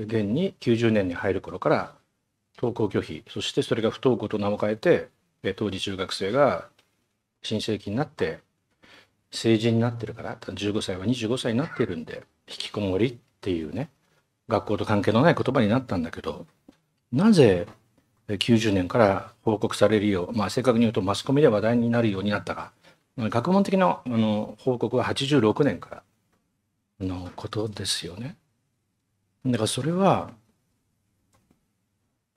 現に90年に入る頃から登校拒否そしてそれが不登校と名を変えて当時中学生が新世紀になって成人になってるから15歳は25歳になってるんで引きこもりっていうね学校と関係のない言葉になったんだけどなぜ90年から報告されるよう、まあ、正確に言うとマスコミで話題になるようになったか学問的なあの報告は86年からのことですよね。だからそれは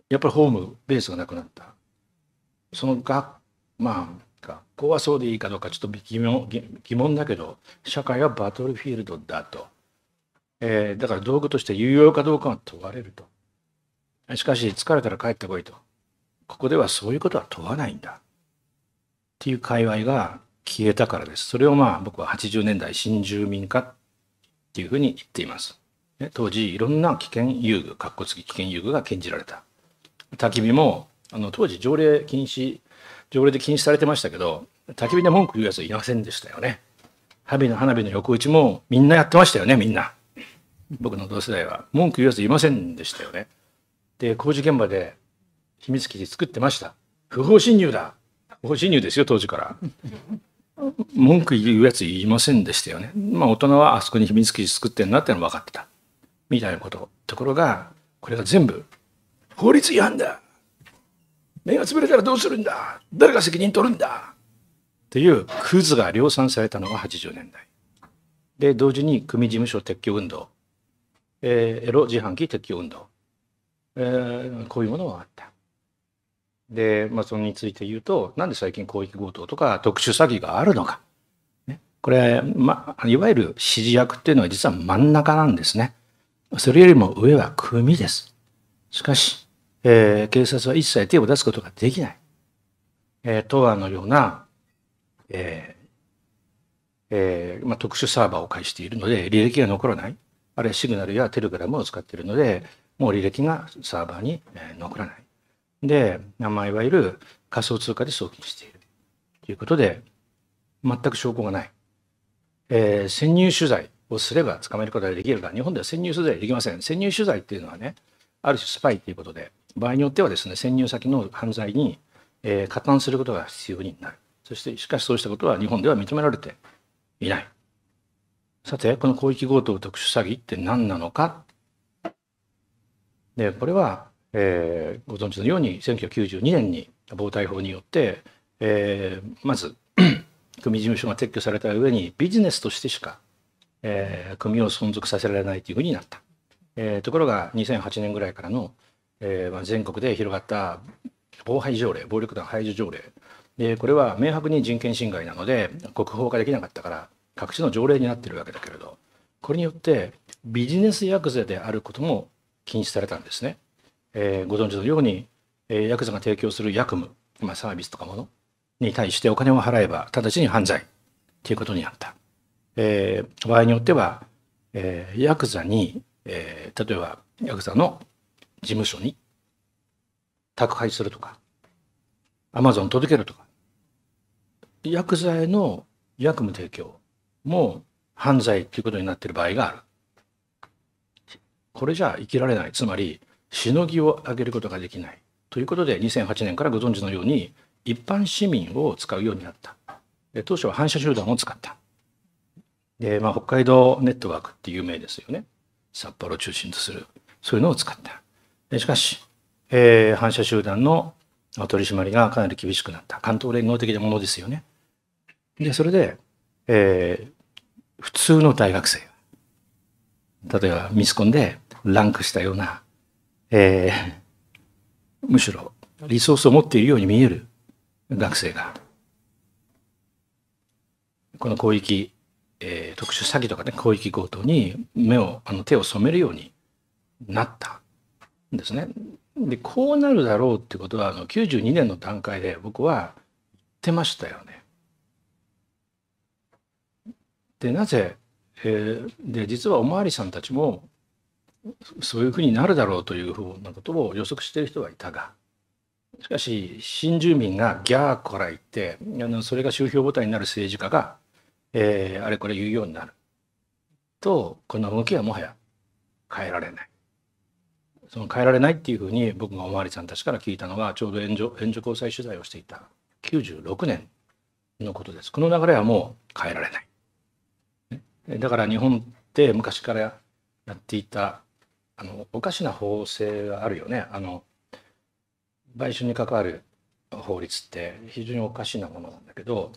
やっぱりホームベースがなくなった。その学まあ学校はそうでいいかどうかちょっと疑問疑問だけど社会はバトルフィールドだと、えー、だから道具として有用かどうかは問われると。しかし疲れたら帰ってこいと。ここではそういうことは問わないんだ。っていう界隈が消えたからです。それをまあ僕は80年代新住民化っていうふうに言っています、当時いろんな危険遊具かっこつき危険遊具が禁じられた。焚き火もあの当時条例禁止条例で禁止されてましたけど焚き火で文句言うやついませんでしたよね。花火の花火の横打ちもみんなやってましたよねみんな。僕の同世代は。文句言うやついませんでしたよね。で工事現場で秘密基地作ってました。不法侵入だ。不法侵入ですよ当時から。文句言うやついませんでしたよね。まあ大人はあそこに秘密基地作ってんなっての分かってた。みたいなことところがこれが全部法律違反だ目が潰れたらどうするんだ誰が責任取るんだっていうクズが量産されたのが80年代。で、同時に組事務所撤去運動、えー、エロ自販機撤去運動、えー、こういうものがあった。で、まあ、それについて言うと、なんで最近広域強盗とか特殊詐欺があるのか。ね、これ、まあ、いわゆる指示役っていうのは実は真ん中なんですね。それよりも上は組です。しかし、えー、警察は一切手を出すことができない。えー、東亜のような、えーえーまあ、特殊サーバーを介しているので履歴が残らない。あるいはシグナルやテレグラムを使っているので、もう履歴がサーバーに、えー、残らない。で、まあ、いる仮想通貨で送金している。ということで、全く証拠がない。えー、潜入取材をすれば捕まえることができるが、日本では潜入取材できません。潜入取材っていうのはね、ある種スパイということで、場合によってはですね潜入先の犯罪に、えー、加担することが必要になる。そしてしかしそうしたことは日本では認められていない。さてこの広域強盗特殊詐欺って何なのか？でこれは、えー、ご存知のように1992年に防体法によって、えー、まず 組事務所が撤去された上にビジネスとしてしか、えー、組を存続させられないというふうになった、えー、ところが2008年ぐらいからのえーまあ、全国で広がった防廃条例暴力団排除条例でこれは明白に人権侵害なので国法化できなかったから各地の条例になってるわけだけれどこれによってビジネスヤクザであることも禁止されたんですね。えー、ご存知のように、えー、ヤクザが提供する役務、まあ、サービスとかものに対してお金を払えば直ちに犯罪ということになった。えー、場合によっては、えー、ヤクザに、えー、例えばヤクザの事務所に宅配するとか、アマゾン届けるとか、薬剤の薬務提供も犯罪ということになっている場合がある。これじゃ生きられない。つまり、しのぎを上げることができない。ということで、2008年からご存知のように、一般市民を使うようになった。当初は反射集団を使った。で、まあ、北海道ネットワークって有名ですよね。札幌を中心とする。そういうのを使った。しかし、えー、反射集団の取り締まりがかなり厳しくなった。関東連合的なものですよね。で、それで、えー、普通の大学生、例えばミスコンでランクしたような、えー、むしろリソースを持っているように見える学生が、この広域、えー、特殊詐欺とかね、広域強盗に目を、あの手を染めるようになったんですね。でこうなるだろうってことはあの92年の段階で僕は言ってましたよね。でなぜ、えー、で実はおまわりさんたちもそういうふうになるだろうというふうなことを予測している人はいたがしかし新住民がギャーこら言ってあのそれが周票母体になる政治家が、えー、あれこれ言うようになるとこの動きはもはや変えられない。その変えられないっていうふうに僕がおまわりさんたちから聞いたのがちょうど援助援助交際取材をしていた96年のことです。この流れはもう変えられない。だから日本って昔からやっていたあのおかしな法制があるよね。あの売春に関わる法律って非常におかしなものなんだけど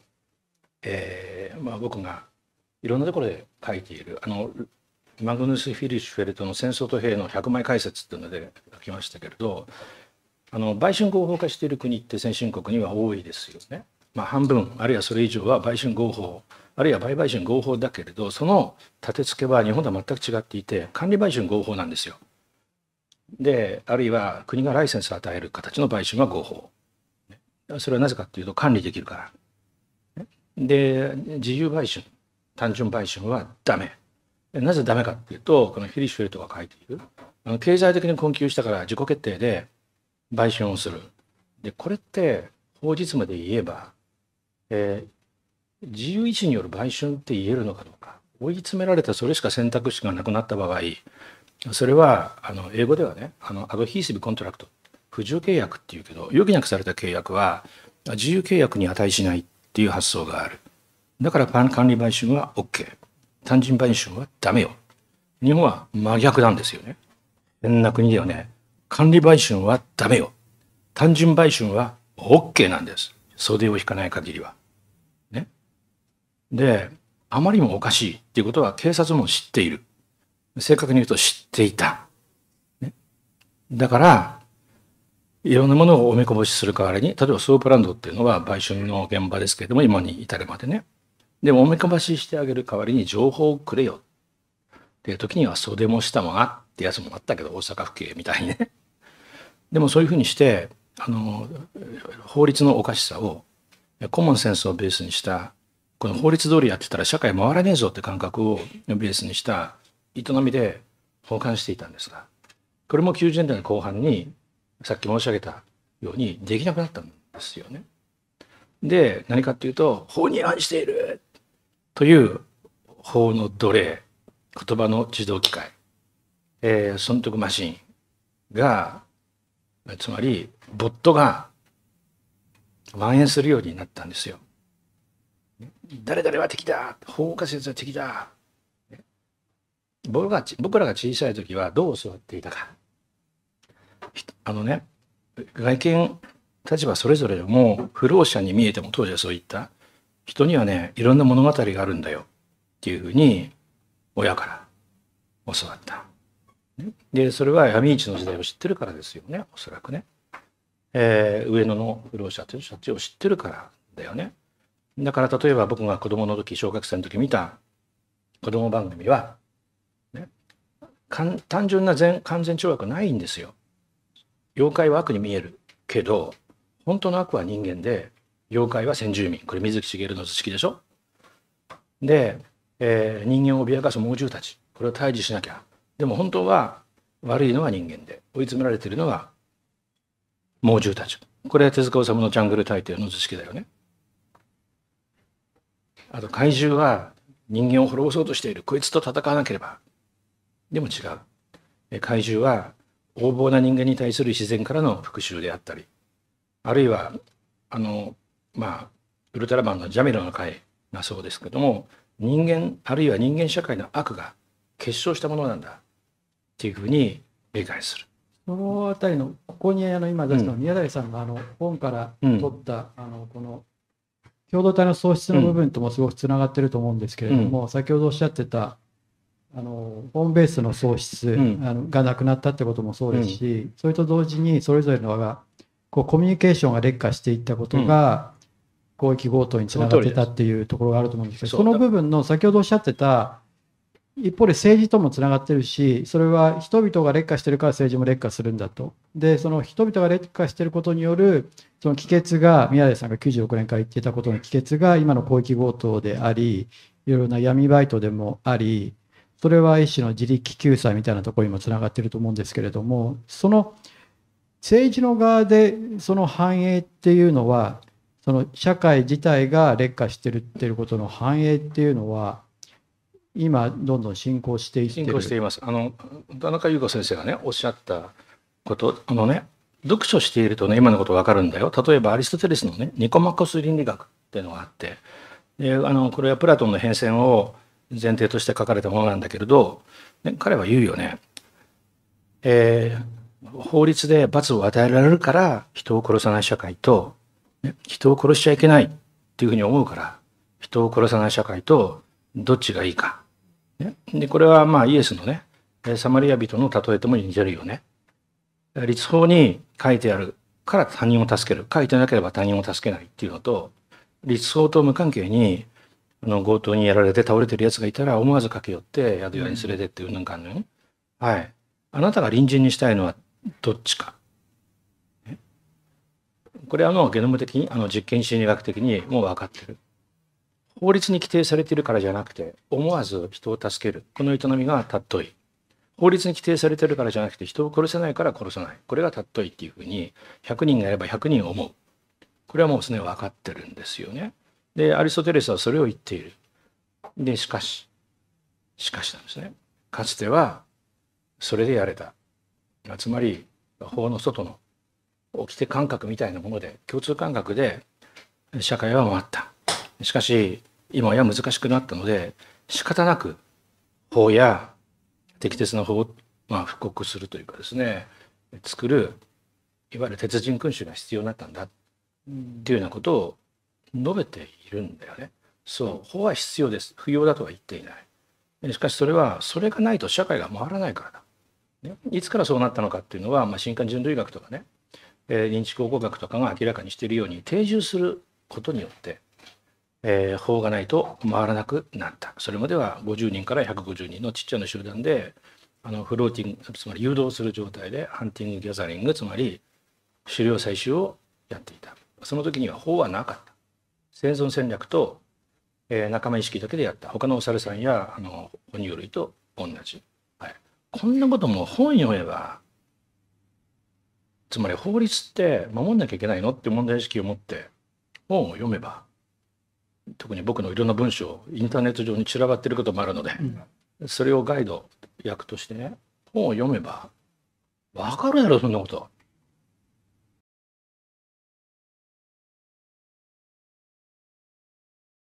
え、ーまあ、僕がいろんなところで書いているあのマグヌス・フィリッシュフェルトの「戦争と兵の100枚解説」っていうので書きましたけれどあの売春合法化している国って先進国には多いですよね。まあ、半分あるいはそれ以上は売春合法あるいは売買春合法だけれどその立て付けは日本とは全く違っていて管理売春合法なんですよ。であるいは国がライセンスを与える形の売春は合法。それはなぜかっていうと管理できるから。で自由売春単純売春はダメ。なぜダメかっていうとこのヒリシュフェルトが書いている経済的に困窮したから自己決定で売春をする。でこれって法実務で言えば、えー、自由意志による売春って言えるのかどうか追い詰められたそれしか選択肢がなくなった場合それはあの英語ではねあの adhesive contract 不自由契約っていうけど余儀なくされた契約は自由契約に値しないっていう発想がある。だから管理売春は OK 単純売春はダメよ。日本は真逆なんですよね。変な国ではね。管理売春はダメよ。単純売春は OK なんです。袖を引かない限りは。ね。であまりにもおかしいっていうことは警察も知っている。正確に言うと知っていた、ね、だからいろんなものをおめこぼしする代わりに例えばソープランドっていうのは売春の現場ですけれども今に至るまでね。でもおめこぼししてあげる代わりに情報をくれよ。っていう時には袖も下もあってやつもあったけど大阪府警みたいにね。でもそういうふうにしてあの法律のおかしさをコモンセンスをベースにしたこの法律通りやってたら社会回らねえぞって感覚をベースにした営みで奉還していたんですがこれも90年代の後半にさっき申し上げたようにできなくなったんですよね。で何かっていうと法に違反しているという法の奴隷言葉の自動機械、えー、損得マシンがつまりボットが蔓延するようになったんですよ。誰々は敵だ法化説は敵だ僕らが小さい時はどう教わっていたかあのね外見立場それぞれでも不老者に見えても当時はそういった人にはねいろんな物語があるんだよっていうふうに親から教わった。でそれは闇市の時代を知ってるからですよねおそらくね。えー、上野の不老者という人たちを知ってるからだよね。だから例えば僕が子供の時小学生の時見た子供番組はね単純な全完全懲悪ないんですよ。妖怪は悪に見えるけど本当の悪は人間で妖怪は先住民。これ水木しげるの図式でしょ？で、えー、人間を脅かす猛獣たち。これを退治しなきゃ。でも本当は悪いのは人間で。追い詰められているのは猛獣たち。これは手塚治虫のジャングル大帝の図式だよね。あと怪獣は人間を滅ぼそうとしている。こいつと戦わなければ。でも違う。怪獣は横暴な人間に対する自然からの復讐であったりあるいはあのまあウルトラマンのジャミロの回がそうですけども人間あるいは人間社会の悪が結晶したものなんだっていうふうに理解する。そのあたりのここにあの今出した宮台さんがあの本から取った、あのこの共同体の喪失の部分ともすごくつながってると思うんですけれども、先ほどおっしゃってたあのホームベースの喪失、うん、あのがなくなったってこともそうですし、うん、それと同時にそれぞれの輪がこうコミュニケーションが劣化していったことが、広域強盗につながってたっていうところがあると思うんですけどその部分の先ほどおっしゃってた一方で政治ともつながってるしそれは人々が劣化してるから政治も劣化するんだと。でその人々が劣化してることによるその帰結が宮台さんが96年から言ってたことの帰結が今の広域強盗でありいろいろな闇バイトでもありそれは一種の自力救済みたいなところにもつながっていると思うんですけれどもその政治の側でその繁栄っていうのはその社会自体が劣化してるっていうことの繁栄っていうのは今どんどん進行していって進行しています。あの田中優子先生がねおっしゃったことあのね読書しているとね今のことわかるんだよ。例えばアリストテレスのねニコマコス倫理学っていうのがあってであのこれはプラトンの変遷を前提として書かれたものなんだけれど、ね、彼は言うよね、えー、法律で罰を与えられるから人を殺さない社会と、ね、人を殺しちゃいけないっていうふうに思うから人を殺さない社会とどっちがいいか。ね、でこれはまあイエスのねサマリア人の例えとも似てるよね。立法に書いてあるから他人を助ける書いてなければ他人を助けないっていうのと立法と無関係にあの強盗にやられて倒れてるやつがいたら思わず駆け寄って宿屋に連れてっていうなんかあるのよね。はい。あなたが隣人にしたいのはどっちか？これはもうゲノム的にあの実験心理学的にもう分かってる。法律に規定されているからじゃなくて思わず人を助けるこの営みが尊い。法律に規定されてるからじゃなくて人を殺せないから殺さない。これが尊いっていうふうに100人がやれば100人思う。これはもうすでに分かってるんですよね。で、アリストテレスはそれを言っている。で、しかし、しかしなんですね。かつては、それでやれた。つまり、法の外の掟感覚みたいなもので、共通感覚で社会は回った。しかし、今や難しくなったので、仕方なく法や適切な法を、まあ、布告するというかですね、作る、いわゆる鉄人君主が必要になったんだっていうようなことを述べているんだよね。そう、法は必要です。不要だとは言っていない。しかしそれは、それがないと社会が回らないからだ。ね、いつからそうなったのかっていうのは、まあ、新刊人類学とかね、えー、認知考古学とかが明らかにしているように定住することによって、えー、法がないと回らなくなった。それまでは50人から150人のちっちゃな集団で、あのフローティング、つまり誘導する状態でハンティング・ギャザリング、つまり狩猟採集をやっていた。その時には法はなかった。生存戦略と、えー、仲間意識だけでやった。他のお猿さんやあの哺乳類と同じ、はい、こんなことも本読めばつまり法律って守んなきゃいけないのって問題意識を持って本を読めば特に僕のいろんな文章インターネット上に散らばってることもあるので、うん、それをガイド役としてね本を読めば分かるやろそんなこと